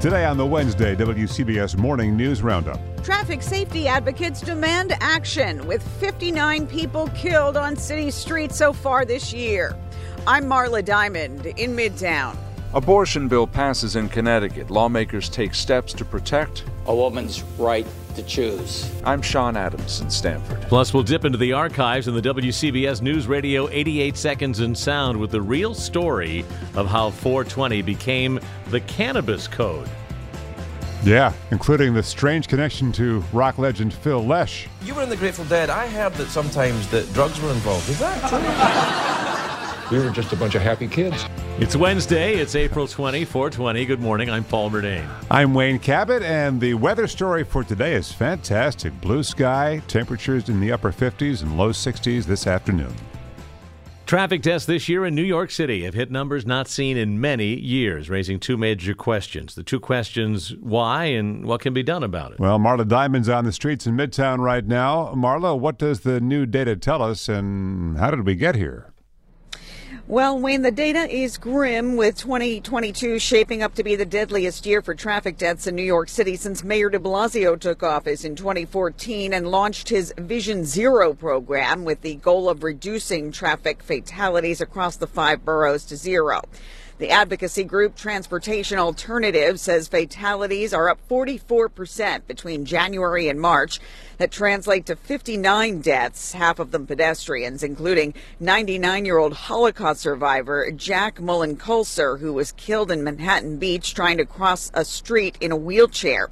Today on the Wednesday WCBS Morning News Roundup. Traffic safety advocates demand action with 59 people killed on city streets so far this year. I'm Marla Diamond in Midtown. Abortion bill passes in Connecticut. Lawmakers take steps to protect a woman's right to choose. I'm Sean Adams in Stamford. Plus, we'll dip into the archives in the WCBS News Radio 88 Seconds in Sound with the real story of how 420 became the Cannabis Code. Yeah, including the strange connection to rock legend Phil Lesh. You were in the Grateful Dead. I heard that sometimes that drugs were involved. Is that true? We were just a bunch of happy kids. It's Wednesday. It's April 20, 420. Good morning. I'm Paul Murnane. I'm Wayne Cabot, and the weather story for today is fantastic. Blue sky, temperatures in the upper 50s and low 60s this afternoon. Traffic deaths this year in New York City have hit numbers not seen in many years, raising two major questions. The two questions why and what can be done about it. Well, Marla Diamond's on the streets in Midtown right now. Marla, what does the new data tell us, and how did we get here? Well, Wayne, the data is grim with 2022 shaping up to be the deadliest year for traffic deaths in New York City since Mayor de Blasio took office in 2014 and launched his Vision Zero program with the goal of reducing traffic fatalities across the five boroughs to zero. The advocacy group Transportation Alternative says fatalities are up 44% between January and March. That translate to 59 deaths, half of them pedestrians, including 99 year old Holocaust survivor Jack Mullen Kulser, who was killed in Manhattan Beach trying to cross a street in a wheelchair.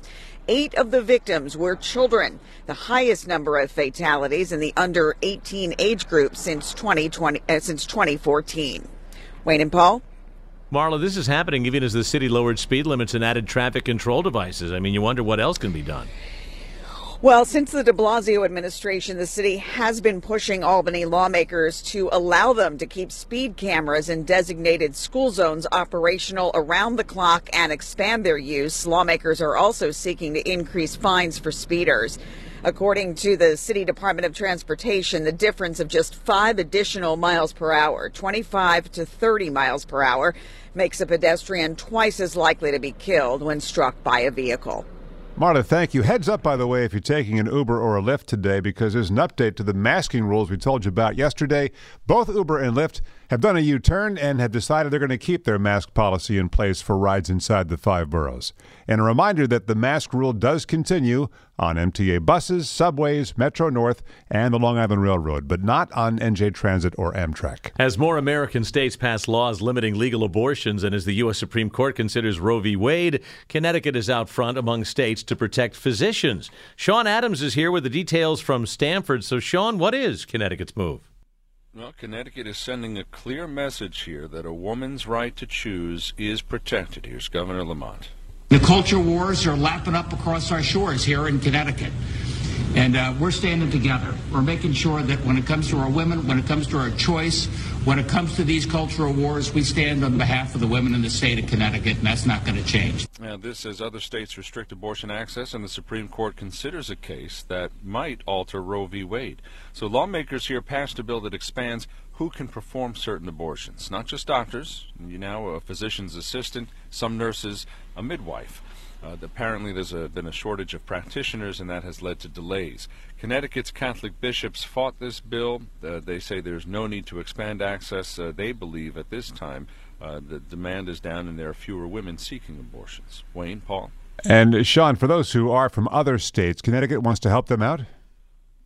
Eight of the victims were children, the highest number of fatalities in the under 18 age group since 2020 uh, since 2014. Wayne and Paul. Marla, this is happening even as the city lowered speed limits and added traffic control devices. I mean, you wonder what else can be done. Well, since the de Blasio administration, the city has been pushing Albany lawmakers to allow them to keep speed cameras in designated school zones operational around the clock and expand their use. Lawmakers are also seeking to increase fines for speeders. According to the City Department of Transportation, the difference of just five additional miles per hour, 25 to 30 miles per hour, makes a pedestrian twice as likely to be killed when struck by a vehicle. Marla, thank you. Heads up, by the way, if you're taking an Uber or a Lyft today, because there's an update to the masking rules we told you about yesterday. Both Uber and Lyft have done a U turn and have decided they're going to keep their mask policy in place for rides inside the five boroughs. And a reminder that the mask rule does continue on MTA buses, subways, Metro North, and the Long Island Railroad, but not on NJ Transit or Amtrak. As more American states pass laws limiting legal abortions and as the U.S. Supreme Court considers Roe v. Wade, Connecticut is out front among states to protect physicians. Sean Adams is here with the details from Stamford. So, Sean, what is Connecticut's move? Well, Connecticut is sending a clear message here that a woman's right to choose is protected. Here's Governor Lamont. The culture wars are lapping up across our shores here in Connecticut. And uh, we're standing together. We're making sure that when it comes to our women, when it comes to our choice, when it comes to these cultural wars, we stand on behalf of the women in the state of Connecticut, and that's not going to change. Now, this as other states restrict abortion access, and the Supreme Court considers a case that might alter Roe v. Wade. So lawmakers here passed a bill that expands who can perform certain abortions. Not just doctors, you know, a physician's assistant, some nurses, a midwife. Uh, apparently, there's a, been a shortage of practitioners, and that has led to delays. Connecticut's Catholic bishops fought this bill. Uh, they say there's no need to expand access. Uh, they believe at this time uh, the demand is down, and there are fewer women seeking abortions. Wayne, Paul. And Sean, for those who are from other states, Connecticut wants to help them out?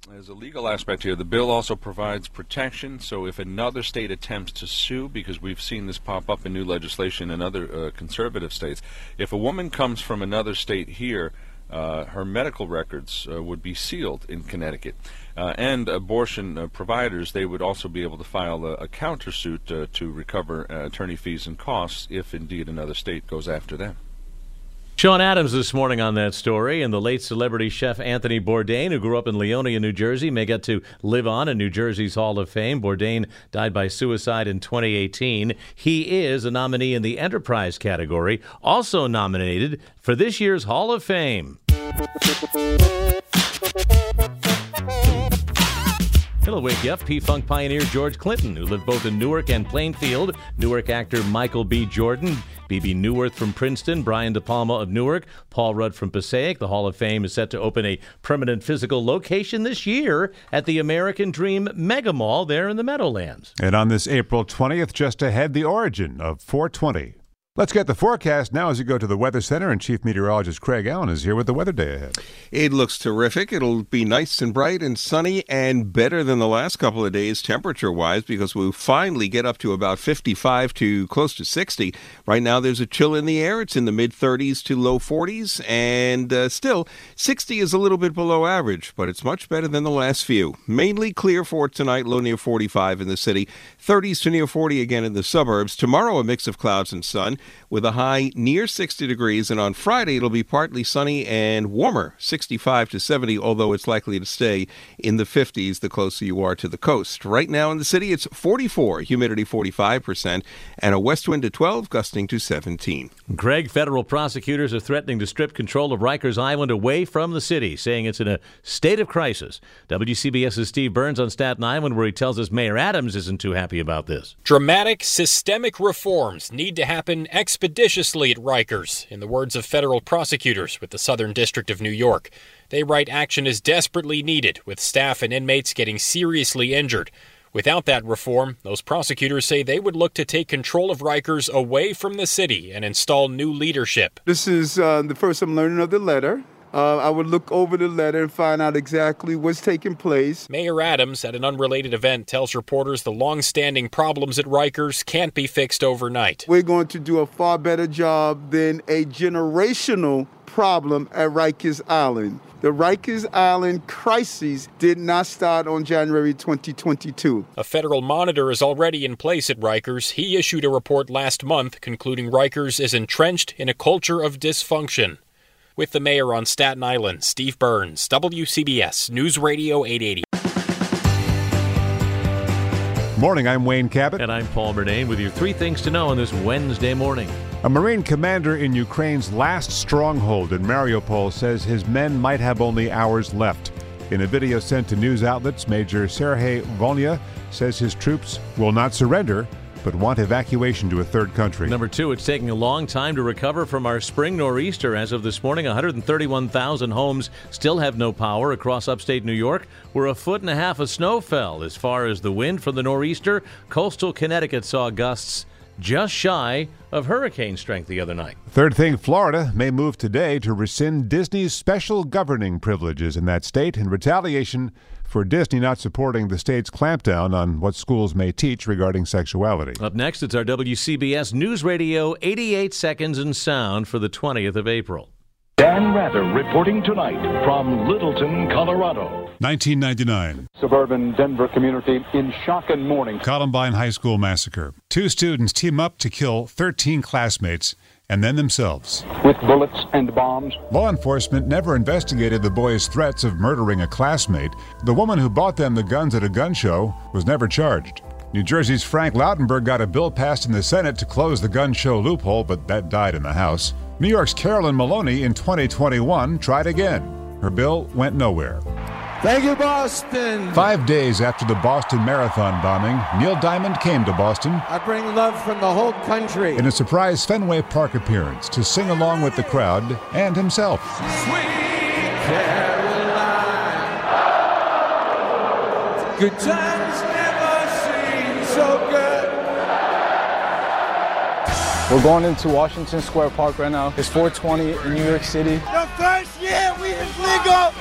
There's a legal aspect here. The bill also provides protection. So if another state attempts to sue, because we've seen this pop up in new legislation in other uh, conservative states, if a woman comes from another state here, uh, her medical records uh, would be sealed in Connecticut. Uh, and abortion uh, providers, they would also be able to file a, a countersuit uh, to recover attorney fees and costs if indeed another state goes after them. Sean Adams this morning on that story, and the late celebrity chef Anthony Bourdain, who grew up in Leonia, New Jersey, may get to live on in New Jersey's Hall of Fame. Bourdain died by suicide in 2018. He is a nominee in the Enterprise category, also nominated for this year's Hall of Fame. It'll wake you up. P Funk pioneer George Clinton, who lived both in Newark and Plainfield. Newark actor Michael B. Jordan, Bebe Neuwirth from Princeton, Brian De Palma of Newark, Paul Rudd from Passaic. The Hall of Fame is set to open a permanent physical location this year at the American Dream Mega Mall there in the Meadowlands. And on this April 20th, just ahead, the origin of 420. Let's get the forecast now as you go to the Weather Center, and Chief Meteorologist Craig Allen is here with the weather day ahead. It looks terrific. It'll be nice and bright and sunny and better than the last couple of days temperature wise because we'll finally get up to about 55 to close to 60. Right now, there's a chill in the air. It's in the mid 30s to low 40s, and uh, still, 60 is a little bit below average, but it's much better than the last few. Mainly clear for tonight, low near 45 in the city, 30s to near 40 again in the suburbs. Tomorrow, a mix of clouds and sun with a high near 60 degrees. And on Friday, it'll be partly sunny and warmer, 65 to 70, although it's likely to stay in the 50s the closer you are to the coast. Right now in the city, it's 44, humidity 45%, and a west wind at 12, gusting to 17. Craig, federal prosecutors are threatening to strip control of Rikers Island away from the city, saying it's in a state of crisis. WCBS's Steve Burns on Staten Island, where he tells us Mayor Adams isn't too happy about this. Dramatic, systemic reforms need to happen expeditiously at Rikers, in the words of federal prosecutors with the Southern District of New York. They write action is desperately needed, with staff and inmates getting seriously injured. Without that reform, those prosecutors say they would look to take control of Rikers away from the city and install new leadership. This is uh, the first I'm learning of the letter. Uh, I would look over the letter and find out exactly what's taking place. Mayor Adams, at an unrelated event, tells reporters the long-standing problems at Rikers can't be fixed overnight. We're going to do a far better job than a generational problem at Rikers Island. The Rikers Island crisis did not start on January 2022. A federal monitor is already in place at Rikers. He issued a report last month concluding Rikers is entrenched in a culture of dysfunction. With the mayor on Staten Island, Steve Burns, WCBS News Radio 880. Morning, I'm Wayne Cabot. And I'm Paul Murnane with your three things to know on this Wednesday morning. A Marine commander in Ukraine's last stronghold in Mariupol says his men might have only hours left. In a video sent to news outlets, Major Sergei Volyna says his troops will not surrender but want evacuation to a third country. Number two, it's taking a long time to recover from our spring nor'easter. As of this morning, 131,000 homes still have no power across upstate New York, where a foot and a half of snow fell. As far as the wind from the nor'easter, coastal Connecticut saw gusts just shy of hurricane strength the other night. Third thing Florida may move today to rescind Disney's special governing privileges in that state in retaliation for Disney not supporting the state's clampdown on what schools may teach regarding sexuality. Up next, it's our WCBS News Radio 88 Seconds in Sound for the 20th of April. Dan Rather reporting tonight from Littleton, Colorado. 1999. Suburban Denver community in shock and mourning. Columbine High School massacre. Two students team up to kill 13 classmates and then themselves. With bullets and bombs. Law enforcement never investigated the boys' threats of murdering a classmate. The woman who bought them the guns at a gun show was never charged. New Jersey's Frank Lautenberg got a bill passed in the Senate to close the gun show loophole, but that died in the House. New York's Carolyn Maloney in 2021 tried again. Her bill went nowhere. Thank you, Boston. Five days after the Boston Marathon bombing, Neil Diamond came to Boston. I bring love from the whole country. In a surprise Fenway Park appearance to sing along with the crowd and himself. Sweet Caroline! Good times never seem so good. We're going into Washington Square Park right now. It's 420 in New York City. The first year we is legal.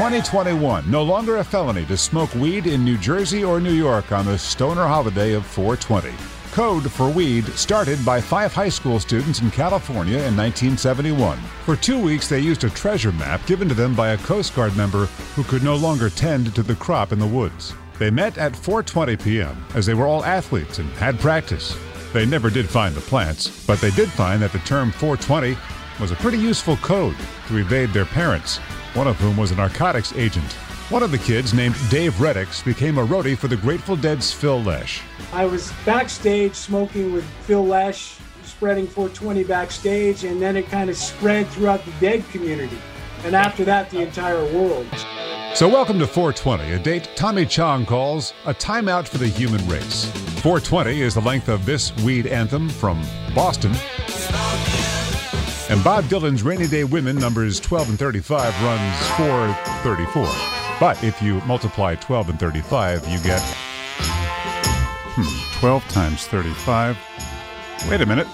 2021, no longer a felony to smoke weed in New Jersey or New York on the stoner holiday of 420. Code for Weed started by five high school students in California in 1971. For two weeks, they used a treasure map given to them by a Coast Guard member who could no longer tend to the crop in the woods. They met at 4:20 p.m. as they were all athletes and had practice. They never did find the plants, but they did find that the term 420 was a pretty useful code to evade their parents, one of whom was a narcotics agent. One of the kids, named Dave Reddix, became a roadie for the Grateful Dead's Phil Lesh. I was backstage smoking with Phil Lesh, spreading 420 backstage, and then it kind of spread throughout the Dead community. And after that, the entire world. So, welcome to 420, a date Tommy Chong calls a timeout for the human race. 420 is the length of this weed anthem from Boston. And Bob Dylan's Rainy Day Women numbers 12 and 35 runs 434. But if you multiply 12 and 35, you get. Hmm, 12 times 35. Wait a minute.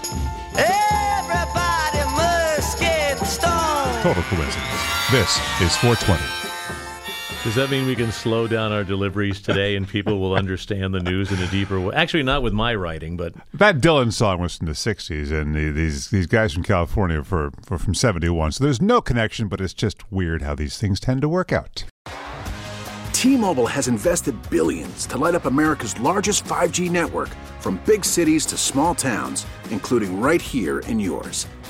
Everybody must get stoned. Total coincidence. This is 420. Does that mean we can slow down our deliveries today and people will understand the news in a deeper way? Actually, not with my writing, but That Dylan song was from the 60s, and the, these these guys from California were, were from 71. So there's no connection, but it's just weird how these things tend to work out. T-Mobile has invested billions to light up America's largest 5G network from big cities to small towns, including right here in yours.